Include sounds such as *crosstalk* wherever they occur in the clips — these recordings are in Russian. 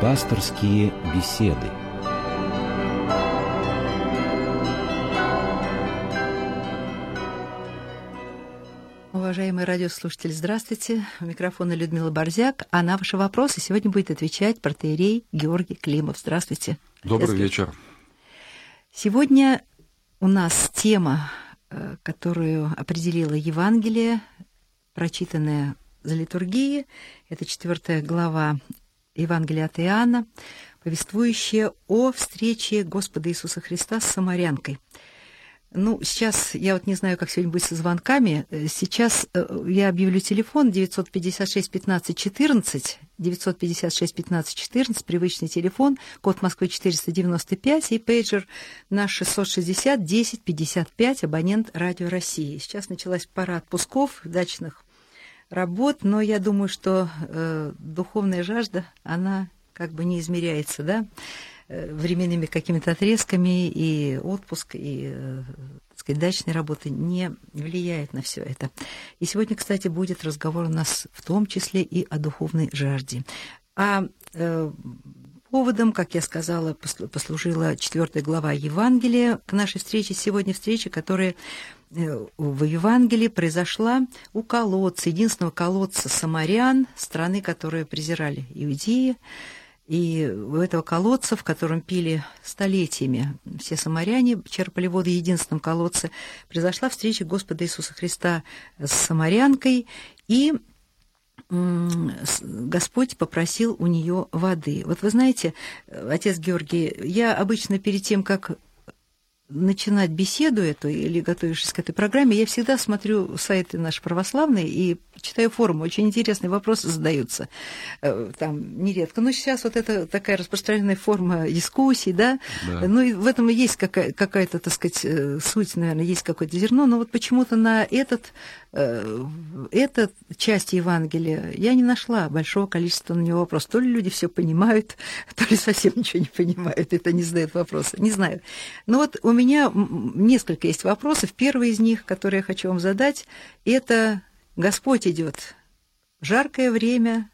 Пасторские беседы. Уважаемые радиослушатели, здравствуйте. У микрофона Людмила Борзяк. А на ваши вопросы сегодня будет отвечать протеерей Георгий Климов. Здравствуйте. Добрый вечер. Сегодня у нас тема, э, которую определила Евангелие, прочитанная за литургией. Это четвертая глава Евангелия от Иоанна, повествующая о встрече Господа Иисуса Христа с самарянкой. Ну, сейчас, я вот не знаю, как сегодня будет со звонками. Сейчас э, я объявлю телефон 956 15 14, 956 15 14, привычный телефон, код Москвы 495 и пейджер наш 660 10 55, абонент Радио России. Сейчас началась пора отпусков дачных работ, но я думаю, что э, духовная жажда, она как бы не измеряется, да, э, временными какими-то отрезками, и отпуск, и, э, так сказать, дачная работа не влияет на все это. И сегодня, кстати, будет разговор у нас в том числе и о духовной жажде. А э, поводом, как я сказала, послужила четвертая глава Евангелия к нашей встрече сегодня, встреча, которая в Евангелии произошла у колодца, единственного колодца самарян, страны, которые презирали иудеи. И у этого колодца, в котором пили столетиями все самаряне, черпали воду в единственном колодце, произошла встреча Господа Иисуса Христа с самарянкой, и Господь попросил у нее воды. Вот вы знаете, отец Георгий, я обычно перед тем, как начинать беседу эту или готовившись к этой программе, я всегда смотрю сайты наши православные и читаю форумы. Очень интересные вопросы задаются э, там нередко. Но сейчас вот это такая распространенная форма дискуссий, да? да. Ну и в этом и есть какая- какая-то, так сказать, э, суть, наверное, есть какое-то зерно. Но вот почему-то на этот, э, этот часть Евангелия я не нашла большого количества на него вопросов. То ли люди все понимают, *laughs* то ли совсем ничего не понимают, это не задают вопросы. Не знаю. Но вот у меня несколько есть вопросов. Первый из них, который я хочу вам задать, это Господь идет жаркое время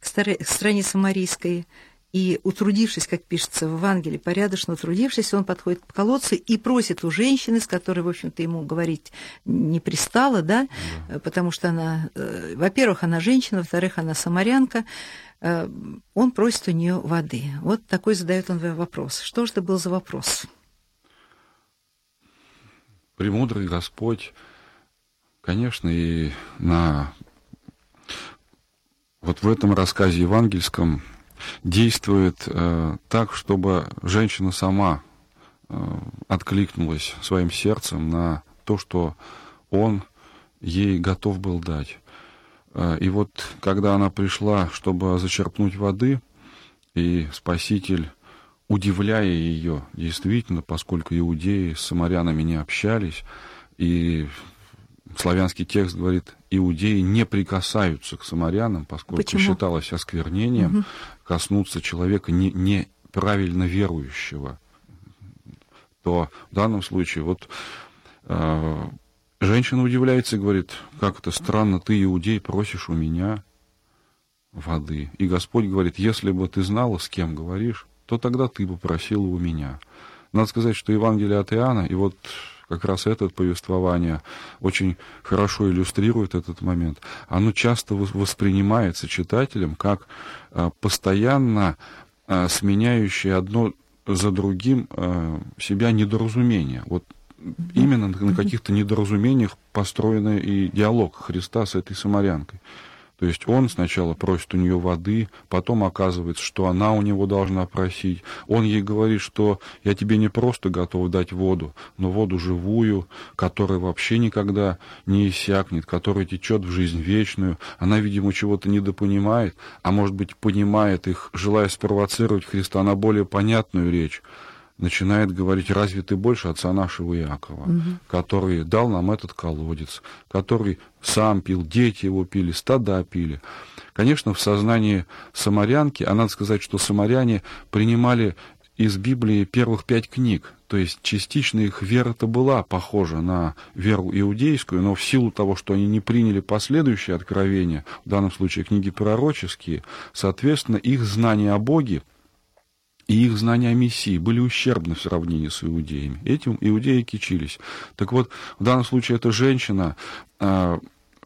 к стране Самарийской, и, утрудившись, как пишется в Евангелии, порядочно утрудившись, он подходит к колодцу и просит у женщины, с которой, в общем-то, ему говорить не пристало, да, да. потому что она, э, во-первых, она женщина, во-вторых, она самарянка, э, он просит у нее воды. Вот такой задает он вопрос. Что же это был за вопрос? Премудрый Господь, конечно, и на вот в этом рассказе евангельском действует э, так, чтобы женщина сама э, откликнулась своим сердцем на то, что он ей готов был дать. Э, и вот когда она пришла, чтобы зачерпнуть воды, и Спаситель удивляя ее, действительно, поскольку иудеи с самарянами не общались, и славянский текст говорит, иудеи не прикасаются к самарянам, поскольку Почему? считалось осквернением угу. коснуться человека не, неправильно верующего, то в данном случае вот э, женщина удивляется и говорит, как это странно, ты, иудей, просишь у меня воды. И Господь говорит, если бы ты знала, с кем говоришь, то тогда ты попросила у меня. Надо сказать, что Евангелие от Иоанна, и вот как раз это повествование очень хорошо иллюстрирует этот момент, оно часто воспринимается читателем как а, постоянно а, сменяющее одно за другим а, себя недоразумение. Вот именно на каких-то недоразумениях построен и диалог Христа с этой самарянкой. То есть он сначала просит у нее воды, потом оказывается, что она у него должна просить. Он ей говорит, что я тебе не просто готов дать воду, но воду живую, которая вообще никогда не иссякнет, которая течет в жизнь вечную. Она, видимо, чего-то недопонимает, а может быть понимает их, желая спровоцировать Христа на более понятную речь начинает говорить, разве ты больше отца нашего Иакова, угу. который дал нам этот колодец, который сам пил, дети его пили, стада пили. Конечно, в сознании самарянки, а надо сказать, что самаряне принимали из Библии первых пять книг. То есть частично их вера-то была похожа на веру иудейскую, но в силу того, что они не приняли последующие откровения, в данном случае книги пророческие, соответственно, их знания о Боге и их знания о Мессии были ущербны в сравнении с иудеями. Этим иудеи кичились. Так вот, в данном случае эта женщина а,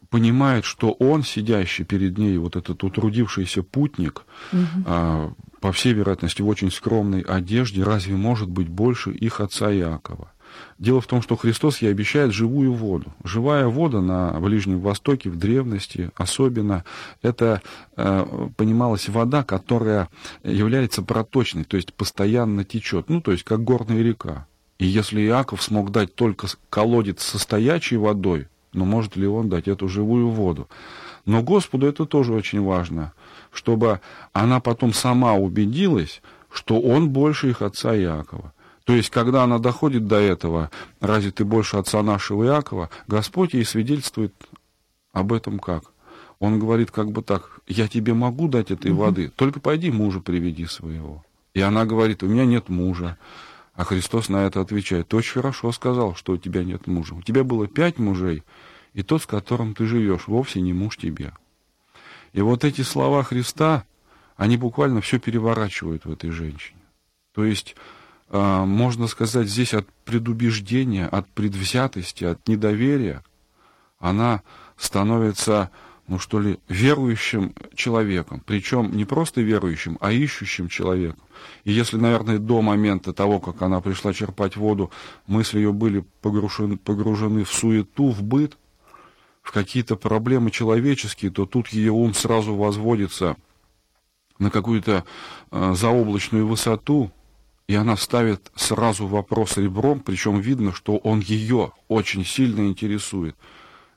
понимает, что он, сидящий перед ней, вот этот утрудившийся путник, угу по всей вероятности, в очень скромной одежде, разве может быть больше их отца Иакова? Дело в том, что Христос ей обещает живую воду. Живая вода на Ближнем Востоке, в древности особенно, это э, понималась вода, которая является проточной, то есть постоянно течет, ну, то есть как горная река. И если Иаков смог дать только колодец со стоячей водой, ну, может ли он дать эту живую воду? Но Господу это тоже очень важно чтобы она потом сама убедилась, что он больше их отца Иакова. То есть, когда она доходит до этого, разве ты больше отца нашего Иакова, Господь ей свидетельствует об этом как? Он говорит как бы так, я тебе могу дать этой угу. воды, только пойди мужа приведи своего. И она говорит, у меня нет мужа. А Христос на это отвечает, ты очень хорошо сказал, что у тебя нет мужа. У тебя было пять мужей, и тот, с которым ты живешь, вовсе не муж тебе. И вот эти слова Христа, они буквально все переворачивают в этой женщине. То есть, можно сказать, здесь от предубеждения, от предвзятости, от недоверия она становится, ну что ли, верующим человеком. Причем не просто верующим, а ищущим человеком. И если, наверное, до момента того, как она пришла черпать воду, мысли ее были погружены, погружены в суету, в быт, в какие-то проблемы человеческие, то тут ее ум сразу возводится на какую-то э, заоблачную высоту, и она ставит сразу вопрос ребром, причем видно, что он ее очень сильно интересует.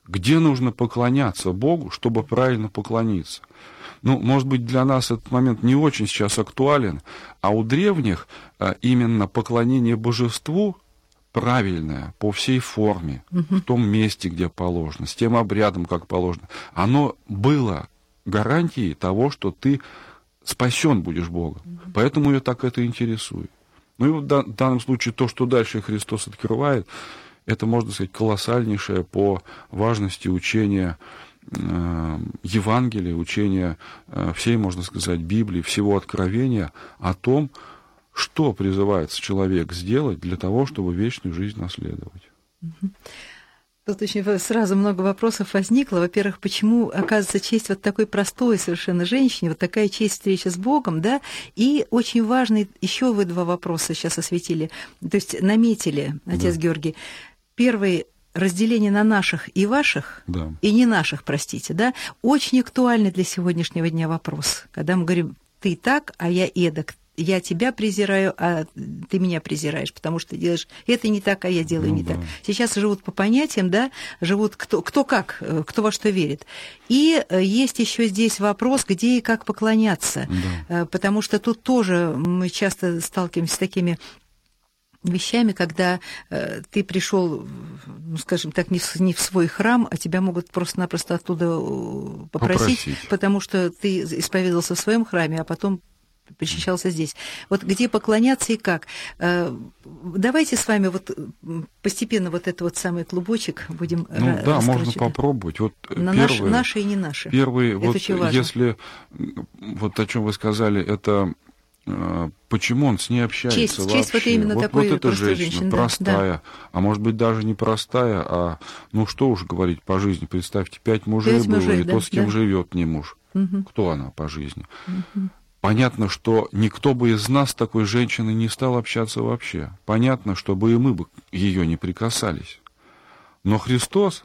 Где нужно поклоняться Богу, чтобы правильно поклониться? Ну, может быть, для нас этот момент не очень сейчас актуален, а у древних э, именно поклонение божеству правильное по всей форме, угу. в том месте, где положено, с тем обрядом, как положено, оно было гарантией того, что ты спасен будешь Богом. Угу. Поэтому ее так это интересует. Ну и в данном случае то, что дальше Христос открывает, это, можно сказать, колоссальнейшее по важности учения э, Евангелия, учения э, всей, можно сказать, Библии, всего откровения о том, что призывается человек сделать для того, чтобы вечную жизнь наследовать. Тут очень сразу много вопросов возникло. Во-первых, почему, оказывается, честь вот такой простой совершенно женщине, вот такая честь встречи с Богом, да? И очень важный, еще вы два вопроса сейчас осветили, то есть наметили, отец да. Георгий. Первый разделение на наших и ваших, да. и не наших, простите, да, очень актуальный для сегодняшнего дня вопрос. Когда мы говорим, ты так, а я эдак, я тебя презираю, а ты меня презираешь, потому что делаешь это не так, а я делаю ну, не да. так. Сейчас живут по понятиям, да, живут кто, кто как, э, кто во что верит. И э, есть еще здесь вопрос, где и как поклоняться, да. Э, потому что тут тоже мы часто сталкиваемся с такими вещами, когда э, ты пришел, ну, скажем так, не в, не в свой храм, а тебя могут просто-напросто оттуда попросить, попросить, потому что ты исповедовался в своем храме, а потом причащался здесь. Вот где поклоняться и как? Э, давайте с вами вот постепенно вот этот вот самый клубочек будем Ну да, можно попробовать. Вот На первый, наш, наши и не наши. Первый, это вот если вот о чем вы сказали, это э, почему он с ней общается честь, вообще. Честь вот именно вот, такой вот эта женщина, женщина простая, да. а может быть даже не простая, а ну что уж говорить по жизни, представьте, пять мужей пять было, мужей, и да, тот, с кем да. живет не муж. Угу. Кто она по жизни? Угу. Понятно, что никто бы из нас такой женщиной не стал общаться вообще. Понятно, что бы и мы бы ее не прикасались. Но Христос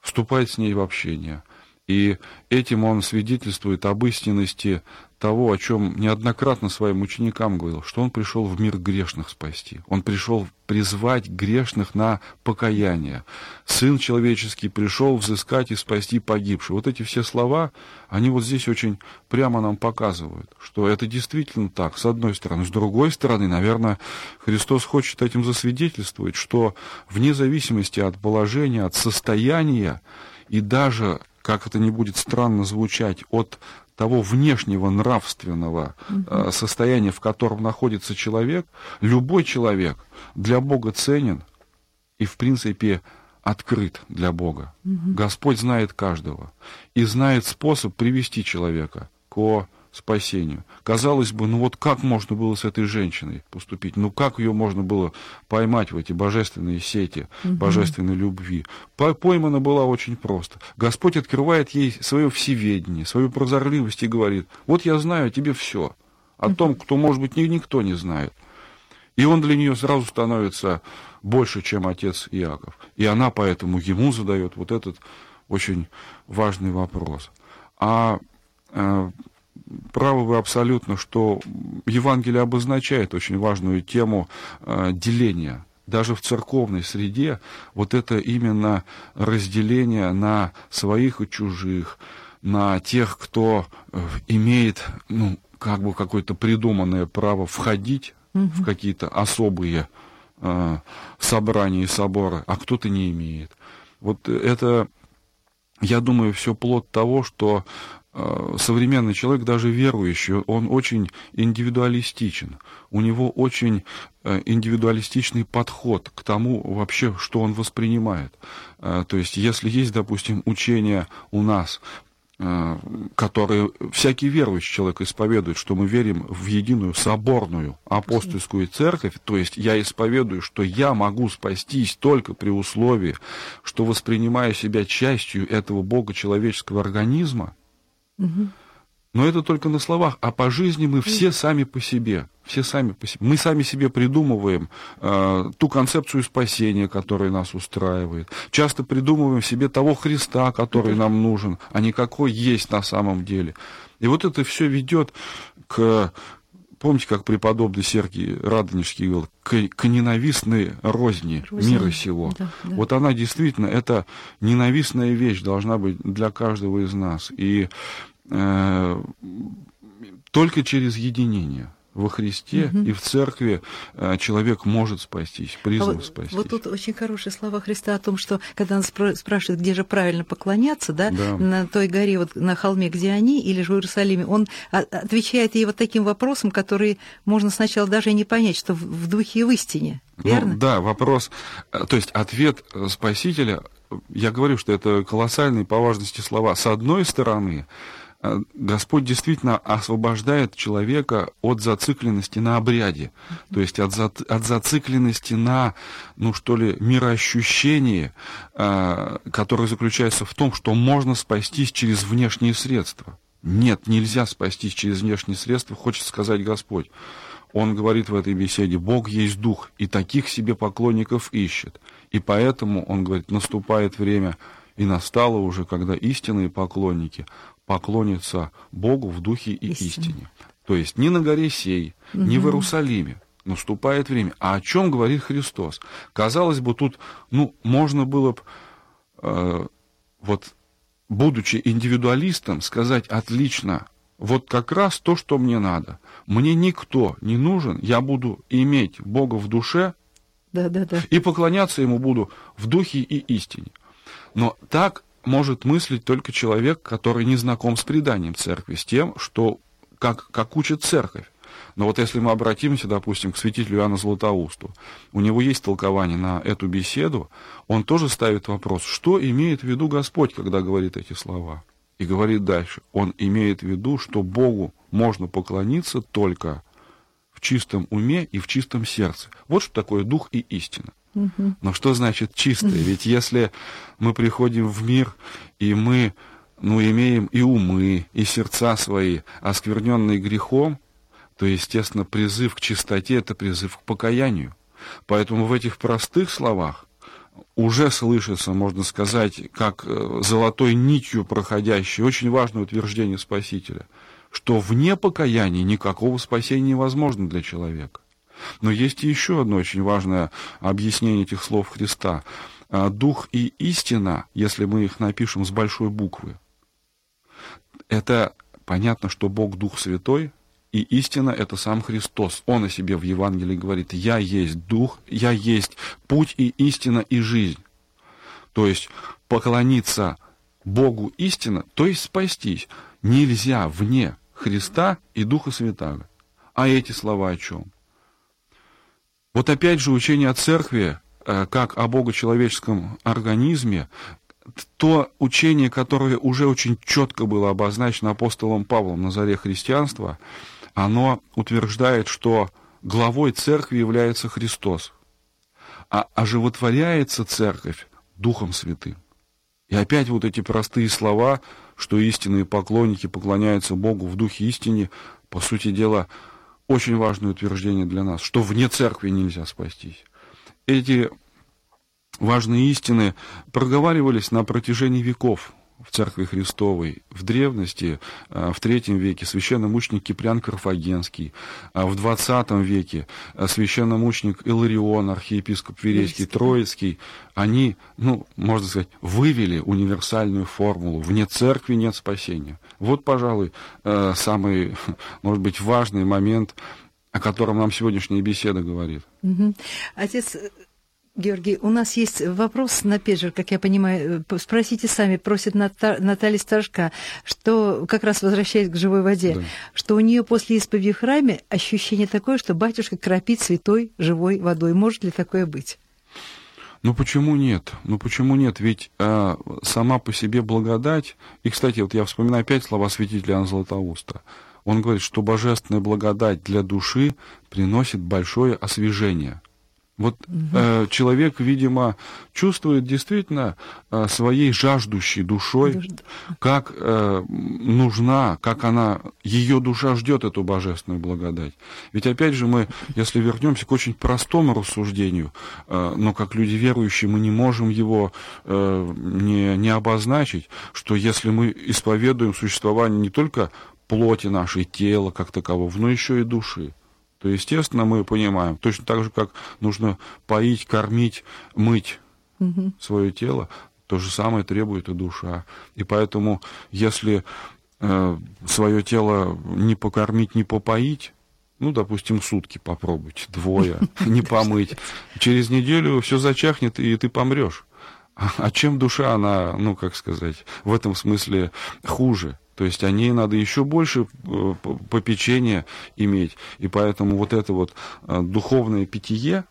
вступает с ней в общение. И этим он свидетельствует об истинности того, о чем неоднократно своим ученикам говорил, что он пришел в мир грешных спасти. Он пришел призвать грешных на покаяние. Сын человеческий пришел взыскать и спасти погибших. Вот эти все слова, они вот здесь очень прямо нам показывают, что это действительно так, с одной стороны. С другой стороны, наверное, Христос хочет этим засвидетельствовать, что вне зависимости от положения, от состояния и даже как это не будет странно звучать, от того внешнего нравственного угу. состояния, в котором находится человек, любой человек для Бога ценен и, в принципе, открыт для Бога. Угу. Господь знает каждого и знает способ привести человека к спасению. Казалось бы, ну вот как можно было с этой женщиной поступить? Ну как ее можно было поймать в эти божественные сети угу. божественной любви? Поймана была очень просто. Господь открывает ей свое всеведение, свою прозорливость и говорит, вот я знаю о тебе все. О угу. том, кто, может быть, никто не знает. И он для нее сразу становится больше, чем отец Иаков. И она поэтому ему задает вот этот очень важный вопрос. А э, правы вы абсолютно, что Евангелие обозначает очень важную тему э, деления. Даже в церковной среде вот это именно разделение на своих и чужих, на тех, кто э, имеет, ну, как бы какое-то придуманное право входить угу. в какие-то особые э, собрания и соборы, а кто-то не имеет. Вот это, я думаю, все плод того, что современный человек, даже верующий, он очень индивидуалистичен. У него очень э, индивидуалистичный подход к тому вообще, что он воспринимает. Э, то есть, если есть, допустим, учение у нас, которые всякий верующий человек исповедует, что мы верим в единую соборную апостольскую церковь, то есть я исповедую, что я могу спастись только при условии, что воспринимаю себя частью этого Бога человеческого организма, но это только на словах, а по жизни мы все сами по себе, все сами по себе. Мы сами себе придумываем э, ту концепцию спасения, которая нас устраивает. Часто придумываем себе того Христа, который нам нужен, а не какой есть на самом деле. И вот это все ведет к помните, как преподобный Сергий Радонежский говорил, к, к ненавистной розни Розни. мира сего. Да, да. Вот она действительно, это ненавистная вещь должна быть для каждого из нас. И только через единение во Христе угу. и в церкви э, человек может спастись, призван а вот, спастись. Вот тут очень хорошие слова Христа о том, что когда он спрашивает, где же правильно поклоняться, да, да. на той горе, вот на холме, где они, или же в Иерусалиме, он отвечает ей вот таким вопросом, который можно сначала даже и не понять, что в духе и в истине. Ну верно? Ну, да, вопрос, э, то есть ответ Спасителя, я говорю, что это колоссальные по важности слова. С одной стороны, Э, Господь действительно освобождает человека от зацикленности на обряде, то есть от, за, от зацикленности на, ну что ли, мироощущение, э, которое заключается в том, что можно спастись через внешние средства. Нет, нельзя спастись через внешние средства, хочет сказать Господь. Он говорит в этой беседе, Бог есть Дух, и таких себе поклонников ищет. И поэтому, он говорит, наступает время, и настало уже, когда истинные поклонники поклониться Богу в духе и истине. истине. То есть ни на горе сей, угу. ни в Иерусалиме наступает время. А о чем говорит Христос? Казалось бы, тут, ну, можно было бы, э, вот, будучи индивидуалистом, сказать отлично, вот как раз то, что мне надо. Мне никто не нужен, я буду иметь Бога в душе да, да, да. и поклоняться Ему буду в духе и истине. Но так может мыслить только человек, который не знаком с преданием церкви, с тем, что, как, как учит церковь. Но вот если мы обратимся, допустим, к святителю Иоанну Златоусту, у него есть толкование на эту беседу, он тоже ставит вопрос, что имеет в виду Господь, когда говорит эти слова. И говорит дальше, он имеет в виду, что Богу можно поклониться только в чистом уме и в чистом сердце. Вот что такое дух и истина. Но что значит чистое? Ведь если мы приходим в мир, и мы ну, имеем и умы, и сердца свои, оскверненные грехом, то, естественно, призыв к чистоте – это призыв к покаянию. Поэтому в этих простых словах уже слышится, можно сказать, как э, золотой нитью проходящее, очень важное утверждение Спасителя, что вне покаяния никакого спасения невозможно для человека. Но есть еще одно очень важное объяснение этих слов Христа. А, дух и истина, если мы их напишем с большой буквы, это понятно, что Бог Дух Святой, и истина — это сам Христос. Он о себе в Евангелии говорит, «Я есть Дух, я есть путь и истина и жизнь». То есть поклониться Богу истина, то есть спастись. нельзя вне Христа и Духа Святаго. А эти слова о чем? Вот опять же учение о церкви, э, как о богочеловеческом организме, то учение, которое уже очень четко было обозначено апостолом Павлом на заре христианства, оно утверждает, что главой церкви является Христос, а оживотворяется церковь Духом Святым. И опять вот эти простые слова, что истинные поклонники поклоняются Богу в Духе истине, по сути дела, очень важное утверждение для нас, что вне церкви нельзя спастись. Эти важные истины проговаривались на протяжении веков в Церкви Христовой. В древности, э, в третьем веке, священномученик Киприан Карфагенский, а в двадцатом веке э, священномученик Иларион, архиепископ Верейский, Троицкий, они, ну, можно сказать, вывели универсальную формулу «вне церкви нет спасения». Вот, пожалуй, э, самый, *laughs* может быть, важный момент, о котором нам сегодняшняя беседа говорит. Угу. Отец Георгий, у нас есть вопрос на пейджер, как я понимаю. Э, спросите сами, просит Ната... Наталья Старшка, что, как раз возвращаясь к живой воде, да. что у нее после исповеди в храме ощущение такое, что батюшка кропит святой живой водой. Может ли такое быть? Ну почему нет? Ну почему нет? Ведь а, сама по себе благодать, и, кстати, вот я вспоминаю опять слова святителя Иоанна Златоуста, он говорит, что божественная благодать для души приносит большое освежение – вот угу. э, человек, видимо, чувствует действительно э, своей жаждущей душой, как э, нужна, как она, ее душа ждет эту божественную благодать. Ведь опять же мы, если вернемся к очень простому рассуждению, э, но как люди верующие мы не можем его э, не, не обозначить, что если мы исповедуем существование не только плоти нашей, тела как такового, но еще и души, то, естественно, мы понимаем, точно так же, как нужно поить, кормить, мыть угу. свое тело, то же самое требует и душа. И поэтому, если э, свое тело не покормить, не попоить, ну, допустим, сутки попробуйте, двое, *laughs* не помыть, через неделю все зачахнет, и ты помрешь. А чем душа, она, ну, как сказать, в этом смысле хуже? То есть о ней надо еще больше э, попечения иметь. И поэтому вот это вот э, духовное питье,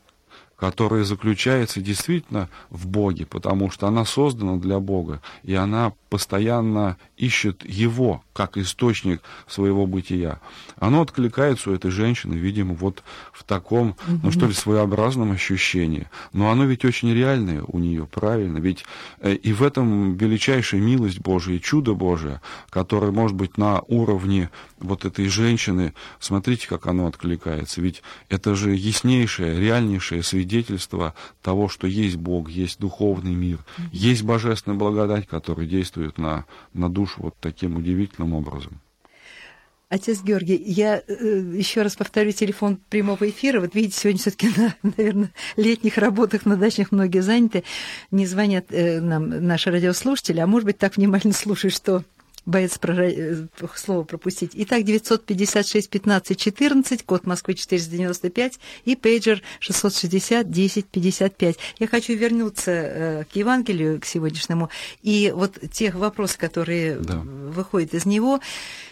которая заключается действительно в Боге, потому что она создана для Бога, и она постоянно ищет Его как источник своего бытия. Оно откликается у этой женщины, видимо, вот в таком, ну что ли, своеобразном ощущении. Но оно ведь очень реальное у нее, правильно? Ведь э, и в этом величайшая милость Божия и чудо Божие, которое может быть на уровне вот этой женщины, смотрите, как оно откликается. Ведь это же яснейшее, реальнейшее свидетельство того, что есть Бог, есть духовный мир, есть божественная благодать, которая действует на, на душу вот таким удивительным образом. Отец Георгий, я э, еще раз повторю телефон прямого эфира. Вот видите, сегодня все-таки на, наверное, летних работах на дачных многие заняты. Не звонят э, нам наши радиослушатели, а может быть, так внимательно слушают, что боец про... Э, слово пропустить. Итак, 956 15 14, код Москвы 495 и пейджер 660 10 55. Я хочу вернуться э, к Евангелию, к сегодняшнему, и вот тех вопросов, которые да. выходят из него,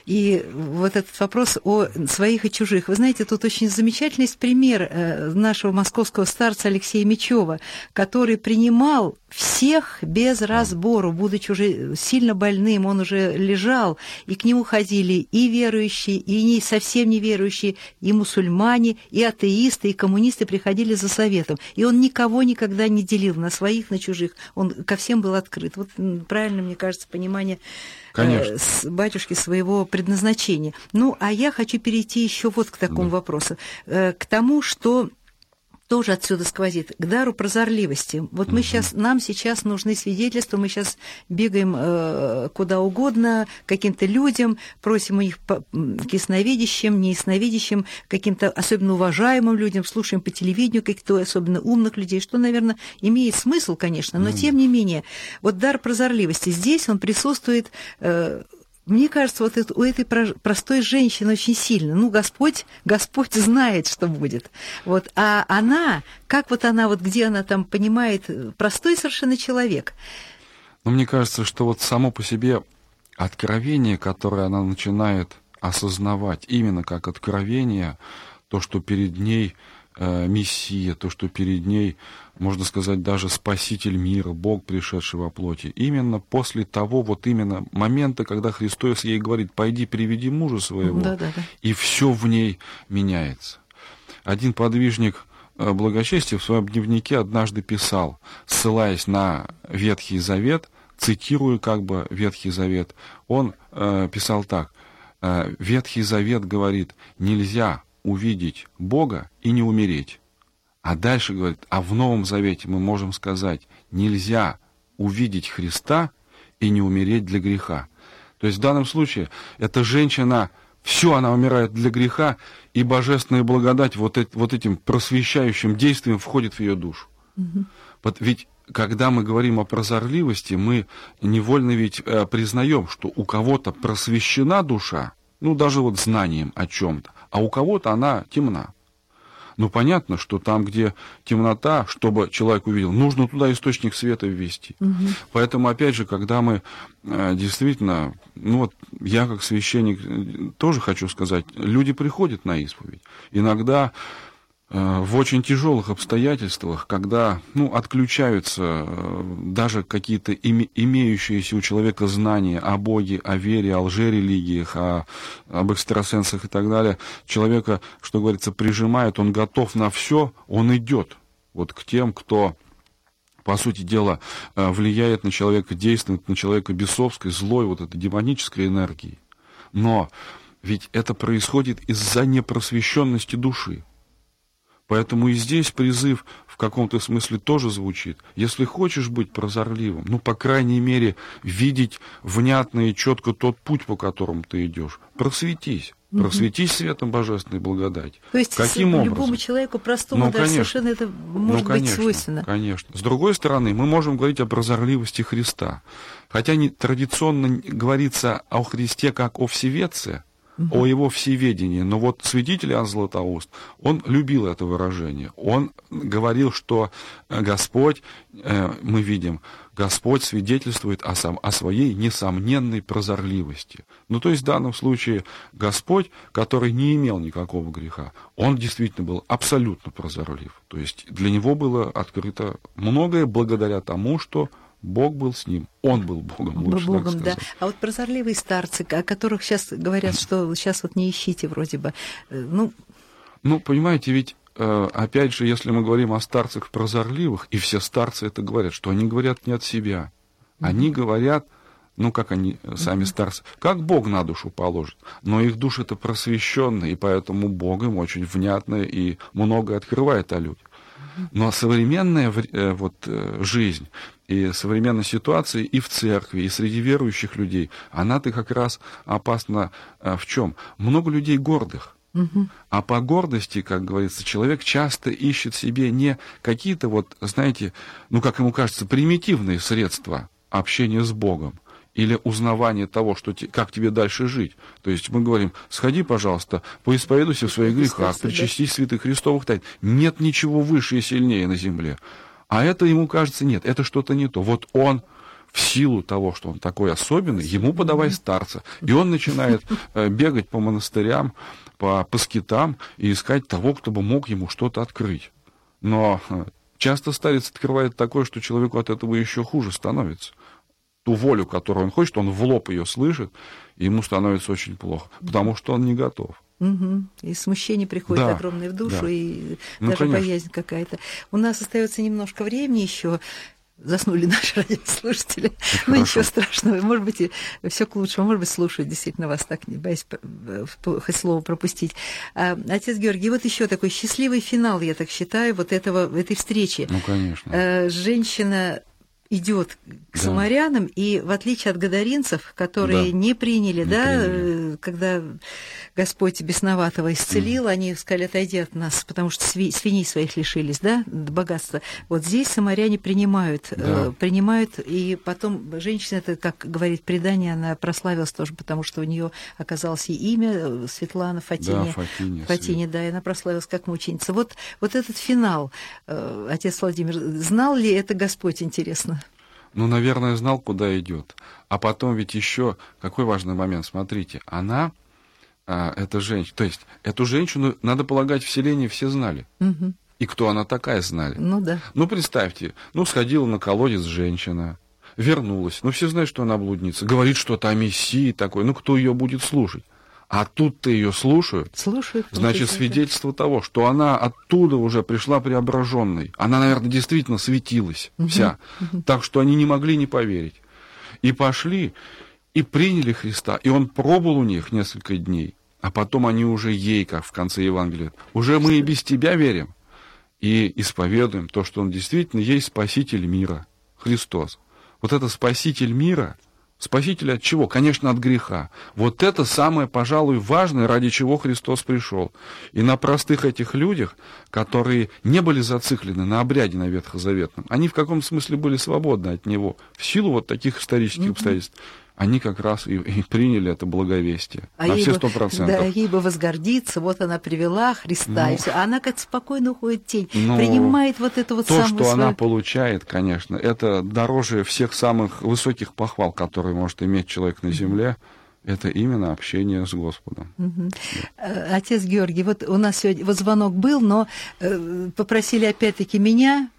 и вот этот вопрос о своих и чужих. Вы знаете, тут очень замечательный пример э, нашего московского старца Алексея Мечева, который принимал всех без разбору, будучи уже сильно больным, он уже лежал, и к нему ходили и верующие, и не совсем неверующие, и мусульмане, и атеисты, и коммунисты приходили за советом. И он никого никогда не делил на своих, на чужих. Он ко всем был открыт. Вот правильно, мне кажется, понимание Конечно. Э, с батюшки своего предназначения. Ну, а я хочу перейти еще вот к такому да. вопросу. Э, к тому, что тоже отсюда сквозит, к дару прозорливости. Вот мы сейчас, нам сейчас нужны свидетельства, мы сейчас бегаем э, куда угодно, каким-то людям, просим у них по, к ясновидящим, неясновидящим, каким-то особенно уважаемым людям, слушаем по телевидению каких-то особенно умных людей, что, наверное, имеет смысл, конечно, но тем не менее, вот дар прозорливости, здесь он присутствует э, мне кажется, вот это, у этой простой женщины очень сильно. Ну, Господь, Господь знает, что будет. Вот. А она, как вот она, вот где она там понимает, простой совершенно человек. Ну, мне кажется, что вот само по себе откровение, которое она начинает осознавать именно как откровение, то, что перед ней э, Мессия, то, что перед ней, можно сказать, даже Спаситель мира, Бог, пришедший во плоти. Именно после того, вот именно момента, когда Христос ей говорит, пойди приведи мужа своего, Да, да, да. и все в ней меняется. Один подвижник э, благочестия в своем дневнике однажды писал, ссылаясь на Ветхий Завет, цитируя как бы Ветхий Завет, он э, писал так, э, Ветхий Завет говорит, нельзя увидеть Бога и не умереть. А дальше говорит, а в Новом Завете мы можем сказать, нельзя увидеть Христа и не умереть для греха. То есть в данном случае эта женщина, все, она умирает для греха, и божественная благодать вот, эт- вот этим просвещающим действием входит в ее душу. Вот Ведь когда мы говорим о прозорливости, мы невольно ведь э, признаем, что у кого-то просвещена душа, ну даже вот знанием о чем-то, а у кого-то она темна. Ну, понятно, что там, где темнота, чтобы человек увидел, нужно туда источник света ввести. Поэтому, опять же, когда мы э, действительно, ну вот я как священник э, тоже хочу сказать, люди приходят на исповедь. Иногда в очень тяжелых обстоятельствах, когда ну, отключаются э, даже какие-то име- имеющиеся у человека знания о Боге, о вере, о лжерелигиях, о, об экстрасенсах и так далее, человека, что говорится, прижимает, он готов на все, он идет вот к тем, кто по сути дела, э, влияет на человека, действует на человека бесовской, злой, вот этой демонической энергией. Но ведь это происходит из-за непросвещенности души. Поэтому и здесь призыв в каком-то смысле тоже звучит. Если хочешь быть прозорливым, ну, по крайней мере, видеть внятно и четко тот путь, по которому ты идешь, просветись. Просветись светом божественной благодати. То есть Каким с- образом? любому человеку простому Ну, даже конечно. совершенно это Ну, может быть конечно, свойственно. Конечно. С другой стороны, мы можем говорить о прозорливости Христа. Хотя не, традиционно говорится о Христе как о всеведце, о его всеведении. Но вот святитель Иоанн Златоуст, он любил это выражение. Он говорил, что э, Господь, э, мы видим, Господь свидетельствует о, сам, о своей несомненной прозорливости. Ну, то есть в данном случае Господь, который не имел никакого греха, он действительно был абсолютно прозорлив. То есть для него было открыто многое благодаря тому, что Бог был с ним. Он был Богом, лучше так Богом, да. сказать. А вот прозорливые старцы, о которых сейчас говорят, что сейчас вот не ищите вроде бы. Э, Ну, Ну, понимаете, ведь э, опять же, если мы говорим о старцах прозорливых, и все старцы это говорят, что они говорят не от себя. Они говорят, ну, как они э, сами старцы, как Бог на душу положит. Но их душа это просвещенная, и поэтому Бог им очень внятно и многое открывает о людях. Но современная вре- э, вот, жизнь и современная ситуация и в церкви, и среди верующих людей, она-то как раз опасна э, в чем? Много людей гордых. А по гордости, как говорится, человек часто ищет себе не какие-то вот, знаете, ну, как ему кажется, примитивные средства общения с Богом или узнавания того, что те- как тебе дальше жить. То есть мы говорим, сходи, пожалуйста, поисповедуйся в своих грехах, причастись святых Христовых тайн. Нет ничего выше и сильнее на земле. А это ему кажется, нет, это что-то не то. Вот он в силу того, что он такой особенный, ему подавай старца. И он начинает э, бегать по монастырям, по, по скитам и искать того, кто бы мог ему что-то открыть. Но э, часто старец открывает такое, что человеку от этого еще хуже становится. Ту волю, которую он хочет, он в лоб ее слышит, и ему становится очень плохо, потому что он не готов. Мгм. И смущение приходит Да, огромное в душу, да. и Ну, даже конечно. боязнь какая-то. У нас остается немножко времени еще. Заснули *laughs* наши радиослушатели. Ну, ничего страшного. Может быть, все к лучшему. Может быть, слушают действительно вас так, не боясь хоть слово пропустить. А, Отец Георгий, вот еще такой счастливый финал, я так считаю, вот этого, этой встречи. Ну, конечно. Э, Женщина идет к Да. самарянам, и в отличие от гадаринцев, которые Да. не приняли, Не да, приняли. э, когда Господь бесноватого исцелил, они сказали, отойди от нас, потому что сви- свиней своих лишились, да, богатства. Вот здесь самаряне принимают, э, Да. принимают, и потом женщина, это, как говорит предание, она прославилась тоже, потому что у нее оказалось и имя э, Светлана Фатиня. Да, Фатине, Фатине, да, и она прославилась как мученица. Вот, вот этот финал, э, отец Владимир, знал ли это Господь, интересно? Ну, наверное, знал, куда идет. А потом ведь еще какой важный момент, смотрите, она, а, эта женщина, то есть эту женщину, надо полагать, в селении все знали. Мгм. И кто она такая знали. Ну да. Ну, представьте, ну, сходила на колодец женщина, вернулась. Ну, все знают, что она блудница. Говорит что-то о Мессии такой. Ну, кто ее будет слушать? А тут-то ее слушают. Слушаю. Значит, свидетельство того, что она оттуда уже пришла преображенной. Она, наверное, действительно светилась вся. Так что они не могли не поверить. И пошли, и приняли Христа. И он пробыл у них несколько дней. А потом они уже ей, как в конце Евангелия, уже мы и без тебя верим. И исповедуем то, что он действительно есть Спаситель мира, Христос. Вот это Спаситель мира, Спаситель от чего? Конечно, от греха. Вот это самое, пожалуй, важное, ради чего Христос пришел. И на простых этих людях, которые не были зациклены на обряде на Ветхозаветном, они в каком смысле были свободны от него, в силу вот таких исторических обстоятельств, они как раз и, и приняли это благовестие А на все сто процентов. Да, ей бы возгордиться, вот она привела Христа, Ну. и все. А она как спокойно уходит в тень, Ну, принимает вот эту вот То, что свою... она получает, конечно, это дороже всех самых высоких похвал, которые может иметь человек на земле, это именно общение с Господом. Мгм. Э, Отец Георгий, вот у нас сегодня вот звонок был, но э, попросили опять-таки меня,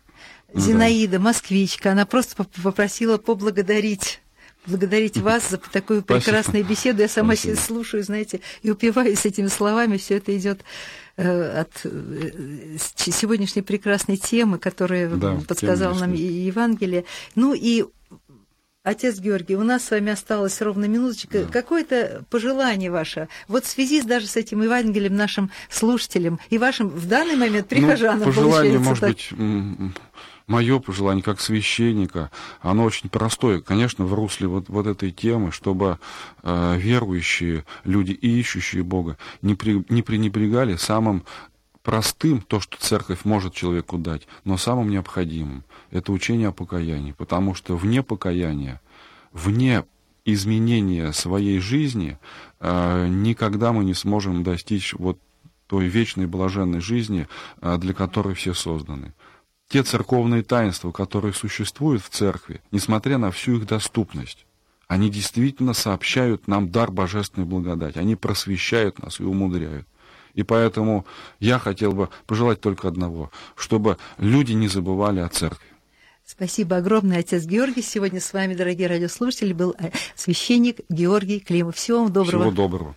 Ну Зинаида, москвичка, она просто поп- попросила поблагодарить благодарить вас за такую Спасибо. прекрасную беседу. Я сама Спасибо. слушаю, знаете, и упиваюсь этими словами. Все это идет э, от э, сегодняшней прекрасной темы, которая Да, подсказал нам и- Евангелие. Ну и Отец Георгий, у нас с вами осталось ровно минуточка. Какое-то пожелание ваше, вот в связи даже с этим Евангелием нашим слушателям и вашим в данный момент прихожанам, ну, пожелание, получается может так. быть, мое пожелание как священника, оно очень простое, конечно, в русле вот, вот этой темы, чтобы э, верующие люди и ищущие Бога не, при- не пренебрегали самым простым, то, что церковь может человеку дать, но самым необходимым. Это учение о покаянии, потому что вне покаяния, вне изменения своей жизни э, никогда мы не сможем достичь вот той вечной блаженной жизни, э, для которой все созданы. Те церковные таинства, которые существуют в церкви, несмотря на всю их доступность, они действительно сообщают нам дар божественной благодати. Они просвещают нас и умудряют. И поэтому я хотел бы пожелать только одного, чтобы люди не забывали о церкви. Спасибо огромное, отец Георгий. Сегодня с вами, дорогие радиослушатели, был э, священник Георгий Климов. Всего вам доброго. Всего доброго.